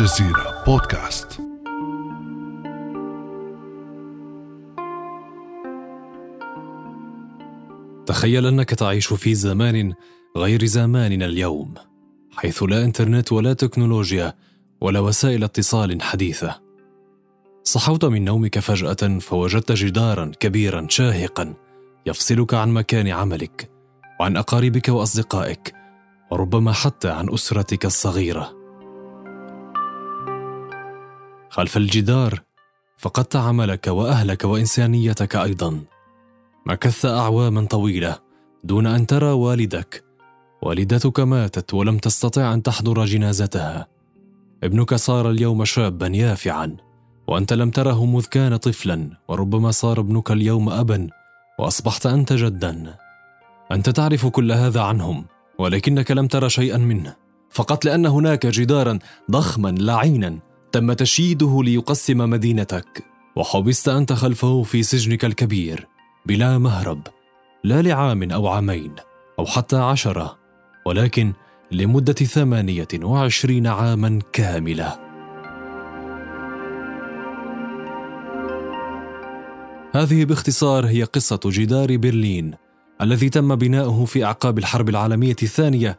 الجزيرة بودكاست. تخيل أنك تعيش في زمان غير زماننا اليوم حيث لا إنترنت ولا تكنولوجيا ولا وسائل اتصال حديثة. صحوت من نومك فجأة فوجدت جدارا كبيرا شاهقا يفصلك عن مكان عملك وعن أقاربك وأصدقائك وربما حتى عن أسرتك الصغيرة. خلف الجدار فقدت عملك وأهلك وإنسانيتك أيضا. مكثت اعواما طويلة دون أن ترى والدك. والدتك ماتت ولم تستطع أن تحضر جنازتها. ابنك صار اليوم شابا يافعا وأنت لم تره مذ كان طفلا وربما صار ابنك اليوم ابا وأصبحت أنت جدا. أنت تعرف كل هذا عنهم ولكنك لم ترى شيئا منه. فقط لأن هناك جدارا ضخما لعينا تم تشييده ليقسم مدينتك وحبست أنت خلفه في سجنك الكبير بلا مهرب لا لعام أو عامين أو حتى عشرة ولكن لمدة ثمانية وعشرين عاما كاملة. هذه باختصار هي قصة جدار برلين الذي تم بناؤه في أعقاب الحرب العالمية الثانية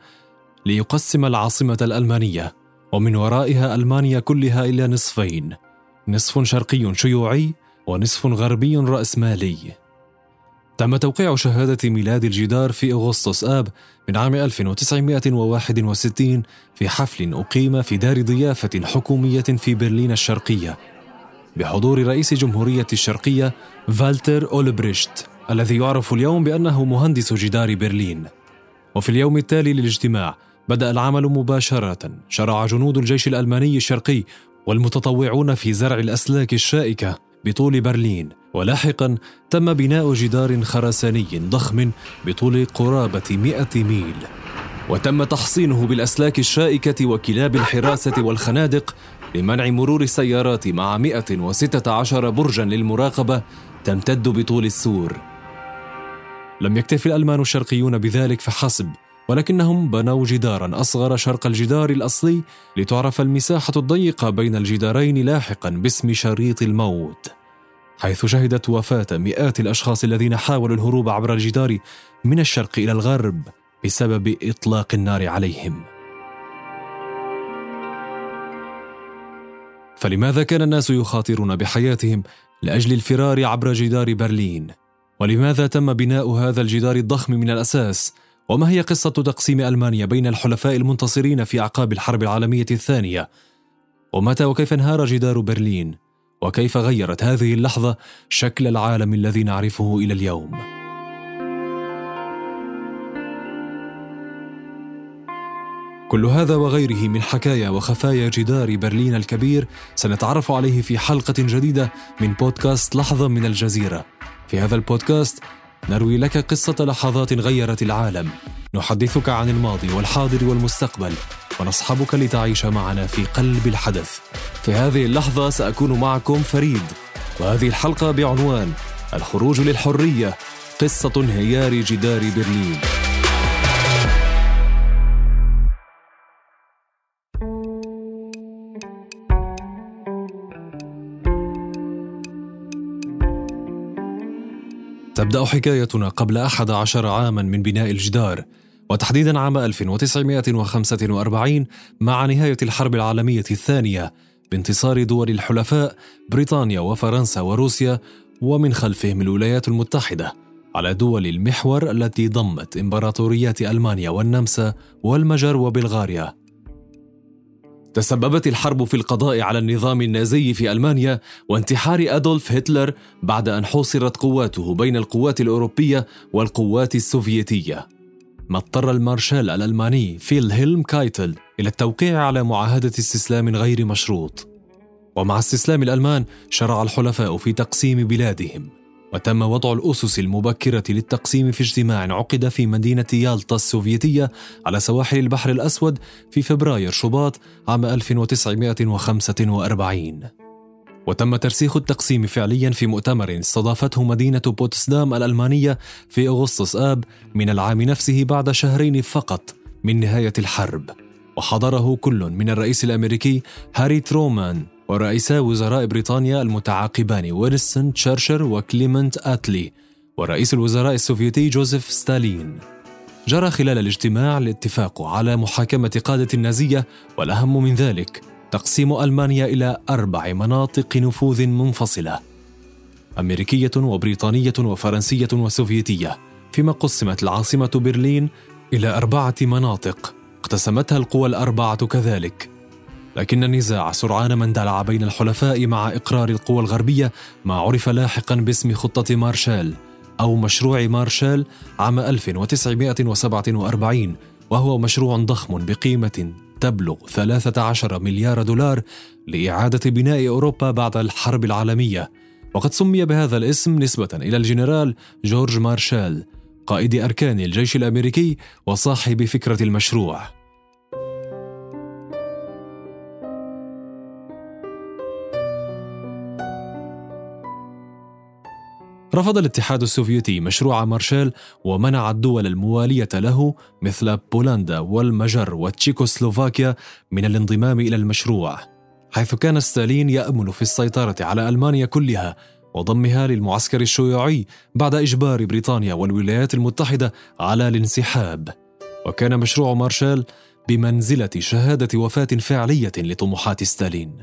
ليقسم العاصمة الألمانية. ومن ورائها ألمانيا كلها إلى نصفين. نصف شرقي شيوعي ونصف غربي رأسمالي تم توقيع شهادة ميلاد الجدار في أغسطس آب من عام 1961 في حفل أقيم في دار ضيافة حكومية في برلين الشرقية بحضور رئيس جمهورية الشرقية فالتر أولبريشت الذي يعرف اليوم بأنه مهندس جدار برلين. وفي اليوم التالي للاجتماع بدأ العمل مباشرة. شرع جنود الجيش الألماني الشرقي والمتطوعون في زرع الأسلاك الشائكة بطول برلين. ولاحقا تم بناء جدار خرساني ضخم بطول قرابة 100 ميل. وتم تحصينه بالأسلاك الشائكة وكلاب الحراسة والخنادق لمنع مرور السيارات مع 116 برجا للمراقبة تمتد بطول السور. لم يكتف الألمان الشرقيون بذلك فحسب ولكنهم بنوا جدارا أصغر شرق الجدار الأصلي لتعرف المساحة الضيقة بين الجدارين لاحقا باسم شريط الموت. حيث شهدت وفاة مئات الأشخاص الذين حاولوا الهروب عبر الجدار من الشرق إلى الغرب بسبب إطلاق النار عليهم. فلماذا كان الناس يخاطرون بحياتهم لأجل الفرار عبر جدار برلين؟ ولماذا تم بناء هذا الجدار الضخم من الأساس؟ وما هي قصة تقسيم ألمانيا بين الحلفاء المنتصرين في أعقاب الحرب العالمية الثانية؟ ومتى وكيف انهار جدار برلين؟ وكيف غيرت هذه اللحظة شكل العالم الذي نعرفه إلى اليوم؟ كل هذا وغيره من حكايا وخفايا جدار برلين الكبير سنتعرف عليه في حلقة جديدة من بودكاست لحظة من الجزيرة. في هذا البودكاست نروي لك قصة لحظات غيرت العالم. نحدثك عن الماضي والحاضر والمستقبل ونصحبك لتعيش معنا في قلب الحدث. في هذه اللحظة سأكون معكم فريد. وهذه الحلقة بعنوان الخروج للحرية قصة انهيار جدار برلين. تبدأ حكايتنا قبل أحد عشر عاما من بناء الجدار وتحديدا عام 1945 مع نهاية الحرب العالمية الثانية بانتصار دول الحلفاء بريطانيا وفرنسا وروسيا ومن خلفهم الولايات المتحدة على دول المحور التي ضمت إمبراطوريات ألمانيا والنمسا والمجر وبلغاريا. تسببت الحرب في القضاء على النظام النازي في ألمانيا وانتحار أدولف هتلر بعد أن حوصرت قواته بين القوات الأوروبية والقوات السوفيتية. ما اضطر المارشال الألماني فيلهيلم كايتل إلى التوقيع على معاهدة استسلام غير مشروط. ومع استسلام الألمان شرع الحلفاء في تقسيم بلادهم. وتم وضع الأسس المبكرة للتقسيم في اجتماع عقد في مدينة يالطا السوفيتية على سواحل البحر الأسود في فبراير شباط عام 1945 وتم ترسيخ التقسيم فعليا في مؤتمر استضافته مدينة بوتسدام الألمانية في أغسطس آب من العام نفسه بعد شهرين فقط من نهاية الحرب. وحضره كل من الرئيس الأمريكي هاري ترومان. ورئيسا وزراء بريطانيا المتعاقبان وينستون تشرشر وكليمنت آتلي ورئيس الوزراء السوفيتي جوزيف ستالين. جرى خلال الاجتماع الاتفاق على محاكمة قادة النازية والأهم من ذلك تقسيم ألمانيا إلى أربع مناطق نفوذ منفصلة. أمريكية وبريطانية وفرنسية وسوفيتية فيما قسمت العاصمة برلين إلى أربعة مناطق اقتسمتها القوى الأربعة كذلك. لكن النزاع سرعان ما اندلع بين الحلفاء مع إقرار القوى الغربية ما عرف لاحقا باسم خطة مارشال أو مشروع مارشال عام 1947 وهو مشروع ضخم بقيمة تبلغ 13 مليار دولار لإعادة بناء أوروبا بعد الحرب العالمية. وقد سمي بهذا الاسم نسبة إلى الجنرال جورج مارشال قائد أركان الجيش الأمريكي وصاحب فكرة المشروع. رفض الاتحاد السوفيتي مشروع مارشال ومنع الدول الموالية له مثل بولندا والمجر وتشيكوسلوفاكيا من الانضمام إلى المشروع حيث كان ستالين يأمل في السيطرة على ألمانيا كلها وضمها للمعسكر الشيوعي بعد إجبار بريطانيا والولايات المتحدة على الانسحاب. وكان مشروع مارشال بمنزلة شهادة وفاة فعلية لطموحات ستالين.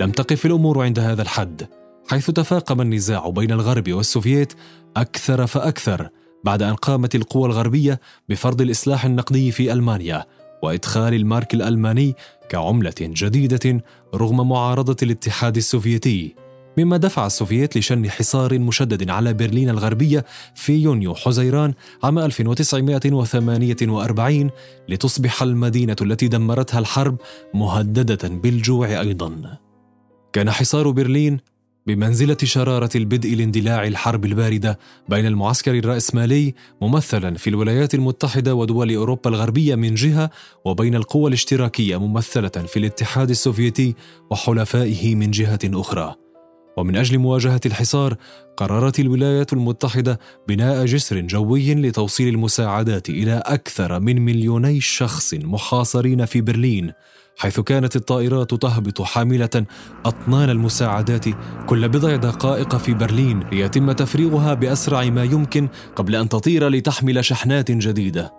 لم تقف الأمور عند هذا الحد حيث تفاقم النزاع بين الغرب والسوفييت أكثر فأكثر بعد أن قامت القوى الغربية بفرض الإصلاح النقدي في ألمانيا وإدخال المارك الألماني كعملة جديدة رغم معارضة الاتحاد السوفيتي مما دفع السوفييت لشن حصار مشدد على برلين الغربية في يونيو حزيران عام 1948 لتصبح المدينة التي دمرتها الحرب مهددة بالجوع أيضاً. كان حصار برلين بمنزلة شرارة البدء لاندلاع الحرب الباردة بين المعسكر الرأسمالي ممثلا في الولايات المتحدة ودول أوروبا الغربية من جهة وبين القوى الاشتراكية ممثلة في الاتحاد السوفيتي وحلفائه من جهة أخرى. ومن أجل مواجهة الحصار قررت الولايات المتحدة بناء جسر جوي لتوصيل المساعدات إلى أكثر من مليوني شخص محاصرين في برلين حيث كانت الطائرات تهبط حاملة أطنان المساعدات كل بضع دقائق في برلين ليتم تفريغها بأسرع ما يمكن قبل أن تطير لتحمل شحنات جديدة.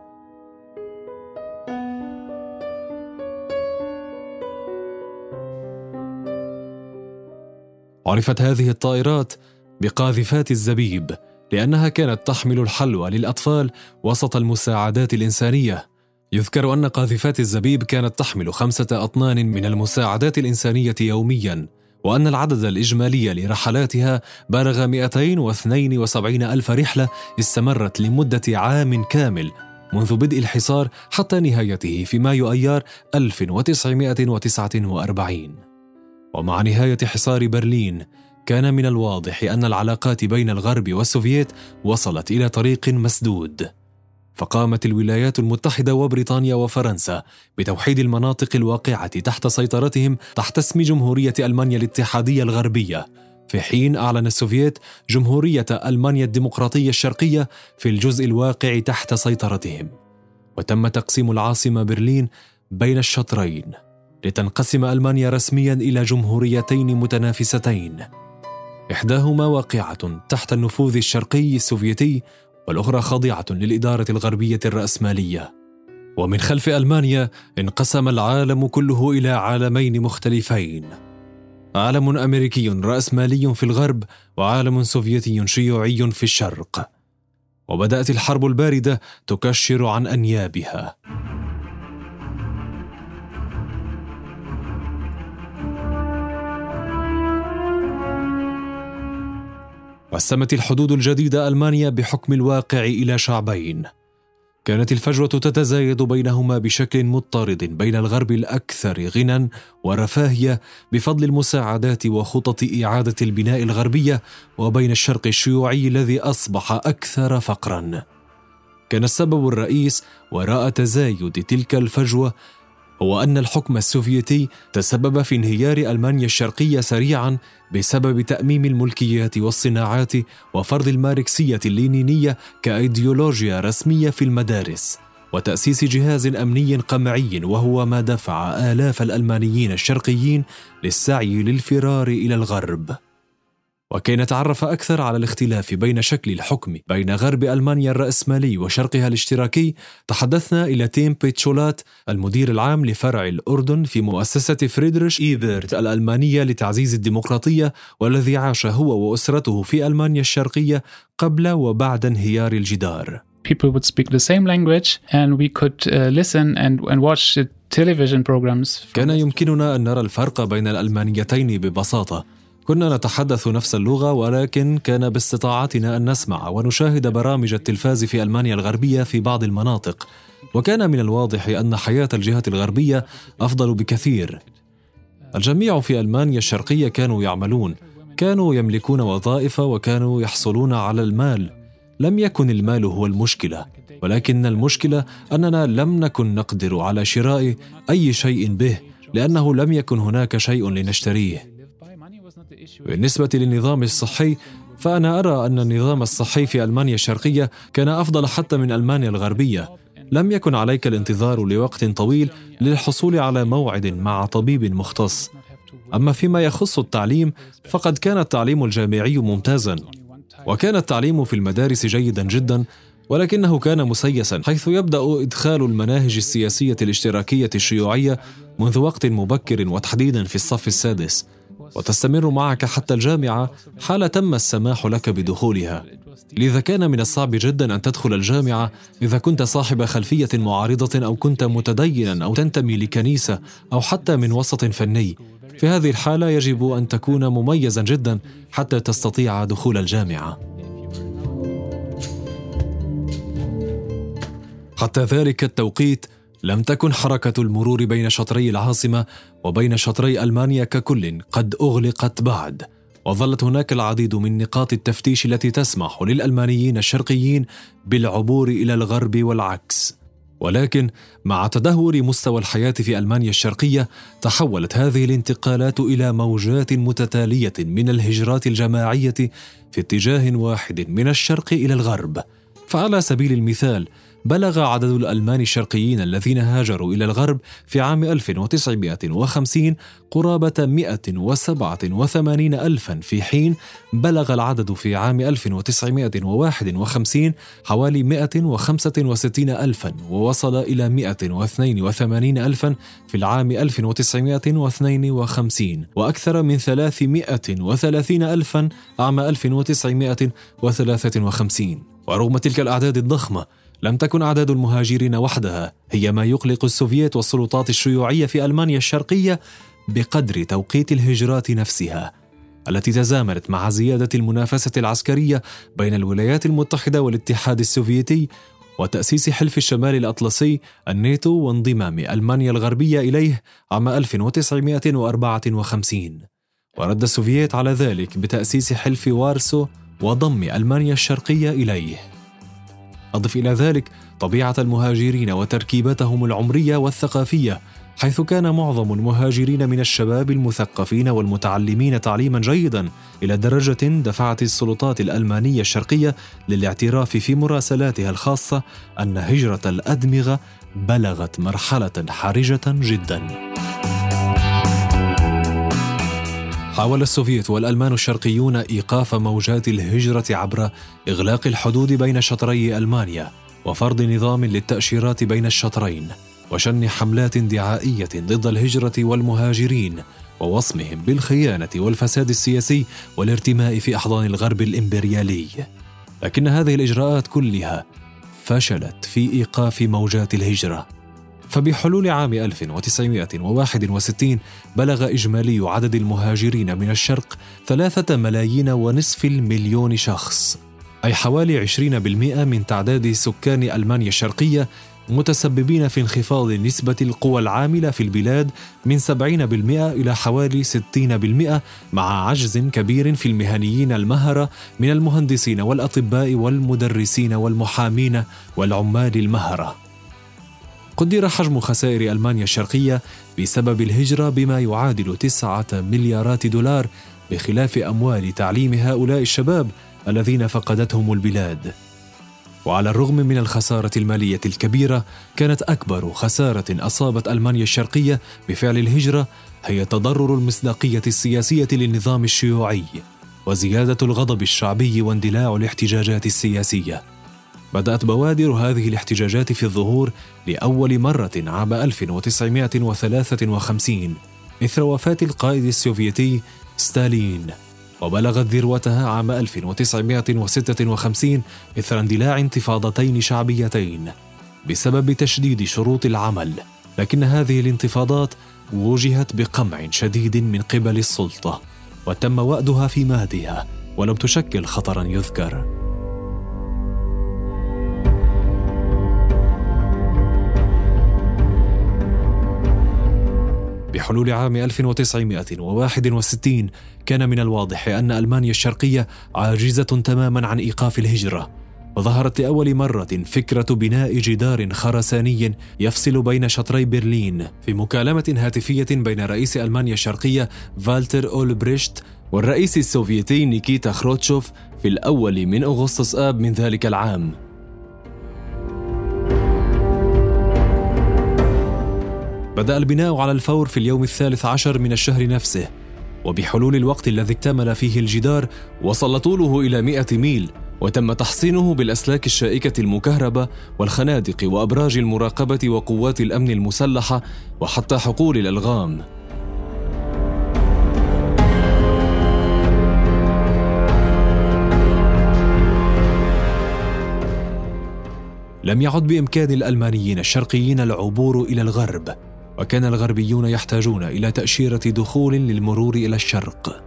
عرفت هذه الطائرات بقاذفات الزبيب لأنها كانت تحمل الحلوى للأطفال وسط المساعدات الإنسانية يذكر أن قاذفات الزبيب كانت تحمل خمسة أطنان من المساعدات الإنسانية يومياً وأن العدد الإجمالي لرحلاتها بالغ 272 ألف رحلة استمرت لمدة عام كامل منذ بدء الحصار حتى نهايته في مايو أيار 1949 ومع نهاية حصار برلين كان من الواضح أن العلاقات بين الغرب والسوفييت وصلت إلى طريق مسدود. فقامت الولايات المتحدة وبريطانيا وفرنسا بتوحيد المناطق الواقعة تحت سيطرتهم تحت اسم جمهورية ألمانيا الاتحادية الغربية. في حين أعلن السوفييت جمهورية ألمانيا الديمقراطية الشرقية في الجزء الواقع تحت سيطرتهم. وتم تقسيم العاصمة برلين بين الشطرين لتنقسم ألمانيا رسميا إلى جمهوريتين متنافستين. إحداهما واقعة تحت النفوذ الشرقي السوفيتي والأخرى خاضعة للإدارة الغربية الرأسمالية. ومن خلف ألمانيا انقسم العالم كله إلى عالمين مختلفين. عالم أمريكي رأسمالي في الغرب وعالم سوفيتي شيوعي في الشرق. وبدأت الحرب الباردة تكشر عن أنيابها. قسمت الحدود الجديدة ألمانيا بحكم الواقع إلى شعبين. كانت الفجوة تتزايد بينهما بشكل مضطرد بين الغرب الأكثر غنى ورفاهية بفضل المساعدات وخطط إعادة البناء الغربية وبين الشرق الشيوعي الذي أصبح أكثر فقرا. كان السبب الرئيس وراء تزايد تلك الفجوة هو أن الحكم السوفيتي تسبب في انهيار ألمانيا الشرقية سريعا بسبب تأميم الملكيات والصناعات وفرض الماركسية اللينينية كأيديولوجيا رسمية في المدارس وتأسيس جهاز أمني قمعي وهو ما دفع آلاف الألمانيين الشرقيين للسعي للفرار إلى الغرب. وكي نتعرف أكثر على الاختلاف بين شكل الحكم بين غرب ألمانيا الرأسمالي وشرقها الاشتراكي تحدثنا إلى تيم بيتشولات المدير العام لفرع الأردن في مؤسسة فريدريش إيبرت الألمانية لتعزيز الديمقراطية والذي عاش هو وأسرته في ألمانيا الشرقية قبل وبعد انهيار الجدار People would speak the same language and we could uh, listen and, and watch the television programs. كان يمكننا أن نرى الفرق بين الألمانيتين ببساطة كنا نتحدث نفس اللغة ولكن كان باستطاعتنا أن نسمع ونشاهد برامج التلفاز في ألمانيا الغربية في بعض المناطق. وكان من الواضح أن حياة الجهة الغربية أفضل بكثير. الجميع في ألمانيا الشرقية كانوا يعملون كانوا يملكون وظائف وكانوا يحصلون على المال. لم يكن المال هو المشكلة ولكن المشكلة أننا لم نكن نقدر على شراء أي شيء به لأنه لم يكن هناك شيء لنشتريه. بالنسبة للنظام الصحي فأنا أرى أن النظام الصحي في ألمانيا الشرقية كان أفضل حتى من ألمانيا الغربية. لم يكن عليك الانتظار لوقت طويل للحصول على موعد مع طبيب مختص. أما فيما يخص التعليم فقد كان التعليم الجامعي ممتازا. وكان التعليم في المدارس جيدا جدا ولكنه كان مسيسا حيث يبدأ إدخال المناهج السياسية الاشتراكية الشيوعية منذ وقت مبكر وتحديدا في الصف السادس. وتستمر معك حتى الجامعة حال تم السماح لك بدخولها. لذا كان من الصعب جدا أن تدخل الجامعة إذا كنت صاحب خلفية معارضة أو كنت متدينا أو تنتمي لكنيسة أو حتى من وسط فني. في هذه الحالة يجب أن تكون مميزا جدا حتى تستطيع دخول الجامعة. حتى ذلك التوقيت لم تكن حركة المرور بين شطري العاصمة وبين شطري ألمانيا ككل قد أغلقت بعد وظلت هناك العديد من نقاط التفتيش التي تسمح للألمانيين الشرقيين بالعبور إلى الغرب والعكس. ولكن مع تدهور مستوى الحياة في ألمانيا الشرقية تحولت هذه الانتقالات إلى موجات متتالية من الهجرات الجماعية في اتجاه واحد من الشرق إلى الغرب. فعلى سبيل المثال بلغ عدد الألمان الشرقيين الذين هاجروا إلى الغرب في عام 1950 قرابة 187 ألفا في حين بلغ العدد في عام 1951 حوالي 165 ألفا ووصل إلى 182 ألفا في العام 1952 وأكثر من 330 ألفا عام 1953 ورغم تلك الأعداد الضخمة لم تكن أعداد المهاجرين وحدها هي ما يقلق السوفييت والسلطات الشيوعية في ألمانيا الشرقية بقدر توقيت الهجرات نفسها التي تزامنت مع زيادة المنافسة العسكرية بين الولايات المتحدة والاتحاد السوفيتي وتأسيس حلف الشمال الأطلسي الناتو وانضمام ألمانيا الغربية إليه عام 1954 ورد السوفييت على ذلك بتأسيس حلف وارسو وضم ألمانيا الشرقية إليه. أضف إلى ذلك طبيعة المهاجرين وتركيبتهم العمرية والثقافية حيث كان معظم المهاجرين من الشباب المثقفين والمتعلمين تعليما جيدا إلى درجة دفعت السلطات الألمانية الشرقية للاعتراف في مراسلاتها الخاصة أن هجرة الأدمغة بلغت مرحلة حرجة جدا. حاول السوفيت والألمان الشرقيون إيقاف موجات الهجرة عبر إغلاق الحدود بين شطري ألمانيا وفرض نظام للتأشيرات بين الشطرين وشن حملات دعائية ضد الهجرة والمهاجرين ووصمهم بالخيانة والفساد السياسي والارتماء في أحضان الغرب الإمبريالي. لكن هذه الإجراءات كلها فشلت في إيقاف موجات الهجرة. فبحلول عام 1961 بلغ إجمالي عدد المهاجرين من الشرق ثلاثة ملايين ونصف المليون شخص أي حوالي 20% من تعداد سكان ألمانيا الشرقية متسببين في انخفاض نسبة القوى العاملة في البلاد من 70% إلى حوالي 60% مع عجز كبير في المهنيين المهرة من المهندسين والأطباء والمدرسين والمحامين والعمال المهرة. قدر حجم خسائر ألمانيا الشرقية بسبب الهجرة بما يعادل تسعة مليارات دولار بخلاف أموال تعليم هؤلاء الشباب الذين فقدتهم البلاد. وعلى الرغم من الخسارة المالية الكبيرة كانت أكبر خسارة أصابت ألمانيا الشرقية بفعل الهجرة هي تضرر المصداقية السياسية للنظام الشيوعي وزيادة الغضب الشعبي واندلاع الاحتجاجات السياسية بدأت بوادر هذه الاحتجاجات في الظهور لأول مرة عام 1953 إثر وفاة القائد السوفيتي ستالين وبلغت ذروتها عام 1956 إثر اندلاع انتفاضتين شعبيتين بسبب تشديد شروط العمل لكن هذه الانتفاضات وجهت بقمع شديد من قبل السلطة وتم وأدها في مهدها ولم تشكل خطرا يذكر. بحلول عام 1961 كان من الواضح أن ألمانيا الشرقية عاجزة تماما عن إيقاف الهجرة. وظهرت لأول مرة فكرة بناء جدار خرساني يفصل بين شطري برلين في مكالمة هاتفية بين رئيس ألمانيا الشرقية فالتر أولبريشت والرئيس السوفيتي نيكيتا خروتشوف في الأول من أغسطس آب من ذلك العام. بدأ البناء على الفور في اليوم الثالث عشر من الشهر نفسه وبحلول الوقت الذي اكتمل فيه الجدار وصل طوله إلى مئة ميل وتم تحصينه بالأسلاك الشائكة المكهربة والخنادق وأبراج المراقبة وقوات الأمن المسلحة وحتى حقول الألغام. لم يعد بإمكان الألمانيين الشرقيين العبور إلى الغرب. وكان الغربيون يحتاجون إلى تأشيرة دخول للمرور إلى الشرق.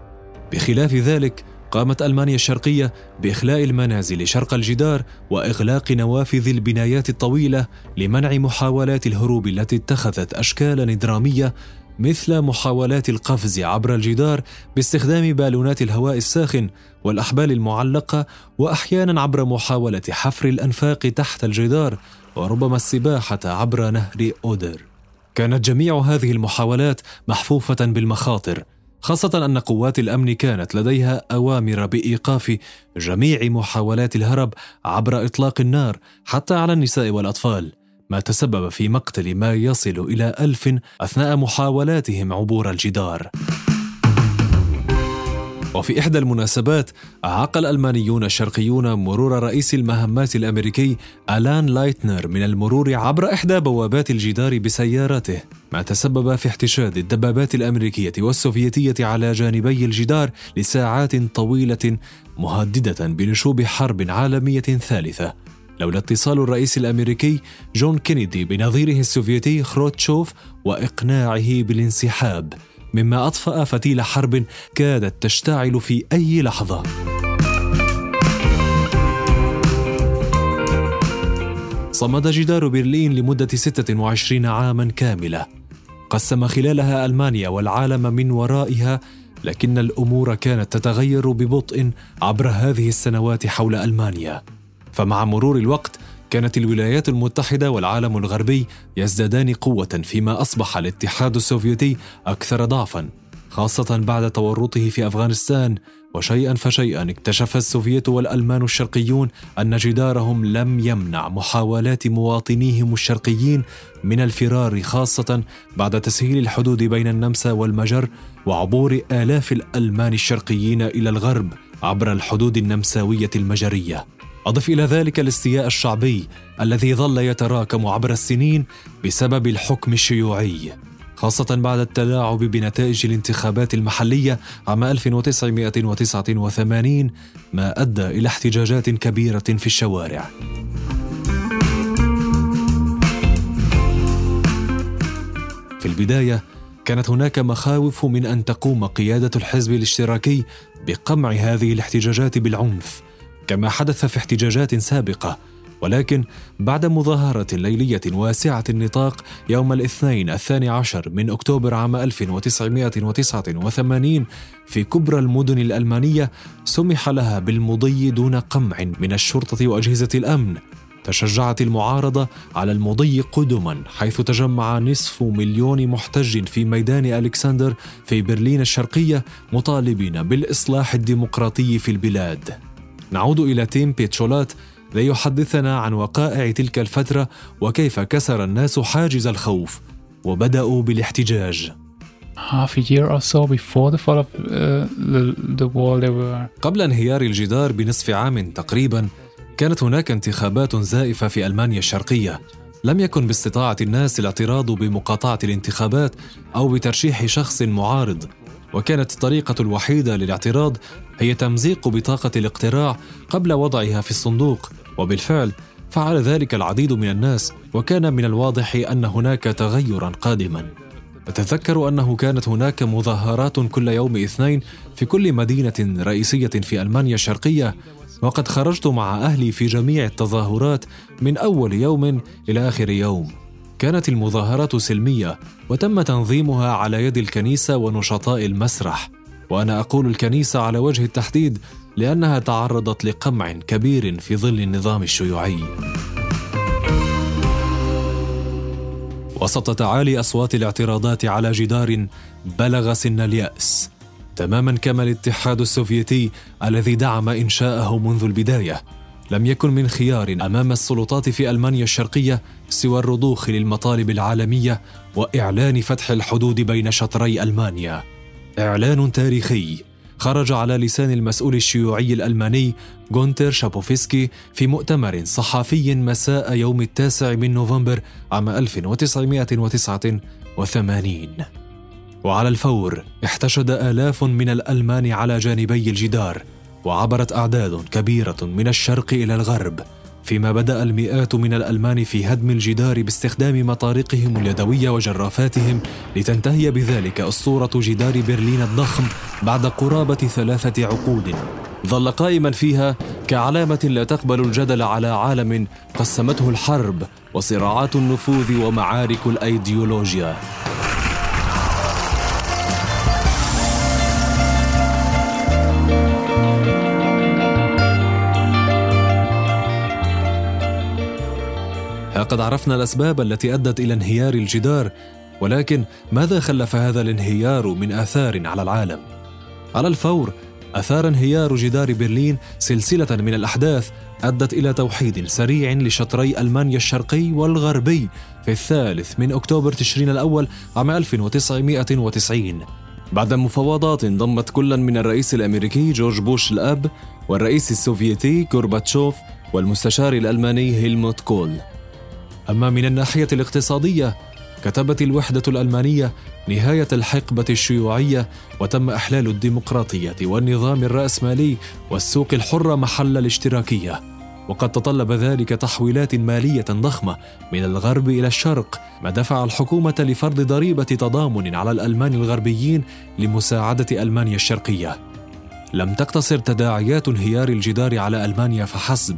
بخلاف ذلك قامت ألمانيا الشرقية بإخلاء المنازل شرق الجدار وإغلاق نوافذ البنايات الطويلة لمنع محاولات الهروب التي اتخذت اشكالا دراميه مثل محاولات القفز عبر الجدار باستخدام بالونات الهواء الساخن والأحبال المعلقة واحيانا عبر محاولة حفر الأنفاق تحت الجدار وربما السباحة عبر نهر أودر. كانت جميع هذه المحاولات محفوفة بالمخاطر خاصة أن قوات الأمن كانت لديها أوامر بإيقاف جميع محاولات الهرب عبر إطلاق النار حتى على النساء والأطفال ما تسبب في مقتل ما يصل إلى ألف أثناء محاولاتهم عبور الجدار. وفي إحدى المناسبات أعاق الألمانيون الشرقيون مرور رئيس المهمات الأمريكي ألان لايتنر من المرور عبر إحدى بوابات الجدار بسيارته ما تسبب في احتشاد الدبابات الأمريكية والسوفيتية على جانبي الجدار لساعات طويلة مهددة بنشوب حرب عالمية ثالثة. لولا اتصال الرئيس الأمريكي جون كينيدي بنظيره السوفيتي خروتشوف وإقناعه بالانسحاب. مما أطفأ فتيل حرب كادت تشتعل في أي لحظة. صمد جدار برلين لمدة 26 عاما كاملة. قسم خلالها ألمانيا والعالم من ورائها لكن الأمور كانت تتغير ببطء عبر هذه السنوات حول ألمانيا. فمع مرور الوقت كانت الولايات المتحدة والعالم الغربي يزدادان قوة فيما أصبح الاتحاد السوفيتي أكثر ضعفا خاصة بعد تورطه في أفغانستان. وشيئا فشيئا اكتشف السوفيت والألمان الشرقيون أن جدارهم لم يمنع محاولات مواطنيهم الشرقيين من الفرار خاصة بعد تسهيل الحدود بين النمسا والمجر وعبور آلاف الألمان الشرقيين إلى الغرب عبر الحدود النمساوية المجرية. أضف إلى ذلك الاستياء الشعبي الذي ظل يتراكم عبر السنين بسبب الحكم الشيوعي خاصة بعد التلاعب بنتائج الانتخابات المحلية عام 1989 ما أدى إلى احتجاجات كبيرة في الشوارع. في البداية كانت هناك مخاوف من أن تقوم قيادة الحزب الاشتراكي بقمع هذه الاحتجاجات بالعنف كما حدث في احتجاجات سابقة ولكن بعد مظاهرة ليلية واسعة النطاق يوم الاثنين الثاني عشر من أكتوبر عام 1989 في كبرى المدن الألمانية سمح لها بالمضي دون قمع من الشرطة وأجهزة الأمن. تشجعت المعارضة على المضي قدما حيث تجمع نصف مليون محتج في ميدان ألكسندر في برلين الشرقية مطالبين بالإصلاح الديمقراطي في البلاد. نعود إلى تيم بيتشولات ليحدثنا عن وقائع تلك الفترة وكيف كسر الناس حاجز الخوف وبدأوا بالاحتجاج. Half a year or so before the fall of uh, the, the wall there were قبل انهيار الجدار بنصف عام تقريبا كانت هناك انتخابات زائفة في ألمانيا الشرقية. لم يكن باستطاعة الناس الاعتراض بمقاطعة الانتخابات أو بترشيح شخص معارض وكانت الطريقة الوحيدة للاعتراض هي تمزيق بطاقة الاقتراع قبل وضعها في الصندوق وبالفعل فعل ذلك العديد من الناس وكان من الواضح أن هناك تغيرا قادما. أتذكر أنه كانت هناك مظاهرات كل يوم اثنين في كل مدينة رئيسية في ألمانيا الشرقية وقد خرجت مع أهلي في جميع التظاهرات من أول يوم إلى آخر يوم. كانت المظاهرات سلمية وتم تنظيمها على يد الكنيسة ونشطاء المسرح. وأنا أقول الكنيسة على وجه التحديد لأنها تعرضت لقمع كبير في ظل النظام الشيوعي. وسط تعالي أصوات الاعتراضات على جدار بلغ سن اليأس تماما كما الاتحاد السوفيتي الذي دعم إنشاءه منذ البداية. لم يكن من خيار أمام السلطات في ألمانيا الشرقية سوى الرضوخ للمطالب العالمية وإعلان فتح الحدود بين شطري ألمانيا. إعلان تاريخي. خرج على لسان المسؤول الشيوعي الألماني غونتر شابوفسكي في مؤتمر صحفي مساء يوم التاسع من نوفمبر عام 1989 وعلى الفور احتشد آلاف من الألمان على جانبي الجدار وعبرت أعداد كبيرة من الشرق إلى الغرب. فيما بدأ المئات من الألمان في هدم الجدار باستخدام مطارقهم اليدوية وجرافاتهم لتنتهي بذلك أسطورة جدار برلين الضخم بعد قرابة ثلاثة عقود. ظل قائما فيها كعلامة لا تقبل الجدل على عالم قسمته الحرب وصراعات النفوذ ومعارك الأيديولوجيا. لقد عرفنا الأسباب التي أدت إلى انهيار الجدار ولكن ماذا خلف هذا الانهيار من آثار على العالم؟ على الفور آثار انهيار جدار برلين سلسلة من الأحداث أدت إلى توحيد سريع لشطري ألمانيا الشرقي والغربي في الثالث من أكتوبر تشرين الأول عام 1990 بعد مفاوضات ضمت كلا من الرئيس الأمريكي جورج بوش الأب والرئيس السوفيتي غورباتشوف والمستشار الألماني هيلموت كول. أما من الناحية الاقتصادية كتبت الوحدة الألمانية نهاية الحقبة الشيوعية وتم إحلال الديمقراطية والنظام الرأسمالي والسوق الحرة محل الاشتراكية. وقد تطلب ذلك تحويلات مالية ضخمة من الغرب إلى الشرق ما دفع الحكومة لفرض ضريبة تضامن على الألمان الغربيين لمساعدة ألمانيا الشرقية. لم تقتصر تداعيات انهيار الجدار على ألمانيا فحسب.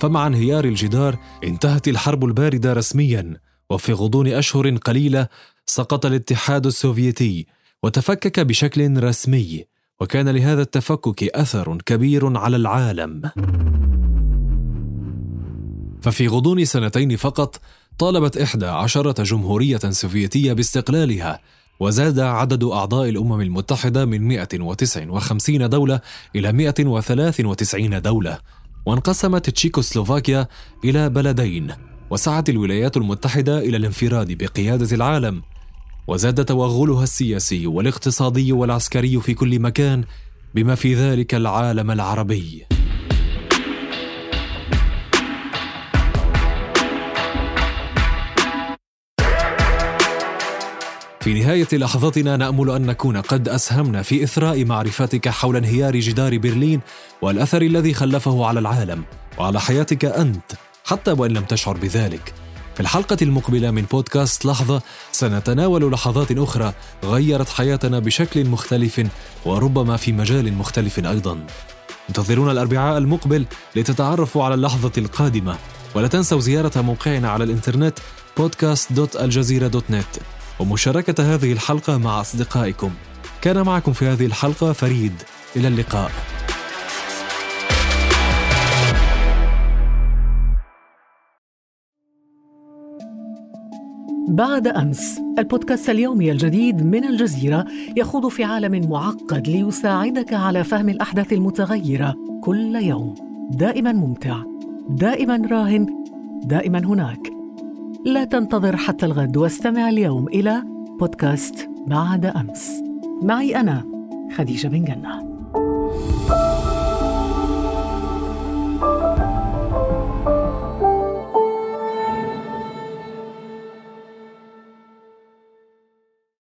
فمع انهيار الجدار انتهت الحرب الباردة رسميا وفي غضون أشهر قليلة سقط الاتحاد السوفيتي وتفكك بشكل رسمي وكان لهذا التفكك أثر كبير على العالم. ففي غضون سنتين فقط طالبت إحدى عشرة جمهورية سوفيتية باستقلالها وزاد عدد أعضاء الأمم المتحدة من 159 دولة إلى 193 دولة. وانقسمت تشيكوسلوفاكيا إلى بلدين وسعت الولايات المتحدة إلى الانفراد بقيادة العالم وزاد توغلها السياسي والاقتصادي والعسكري في كل مكان بما في ذلك العالم العربي. في نهاية لحظتنا نأمل أن نكون قد أسهمنا في إثراء معرفتك حول انهيار جدار برلين والأثر الذي خلفه على العالم وعلى حياتك أنت حتى وإن لم تشعر بذلك. في الحلقة المقبلة من بودكاست لحظة سنتناول لحظات أخرى غيرت حياتنا بشكل مختلف وربما في مجال مختلف أيضا. انتظرونا الأربعاء المقبل لتتعرفوا على اللحظة القادمة ولا تنسوا زيارة موقعنا على الإنترنت podcast.aljazeera.net ومشاركة هذه الحلقة مع أصدقائكم. كان معكم في هذه الحلقة فريد. إلى اللقاء. بعد أمس البودكاست اليومي الجديد من الجزيرة يخوض في عالم معقد ليساعدك على فهم الأحداث المتغيرة كل يوم. دائما ممتع. دائما راهن. دائما هناك. لا تنتظر حتى الغد واستمع اليوم إلى بودكاست بعد أمس. معي أنا خديجة بن جنة.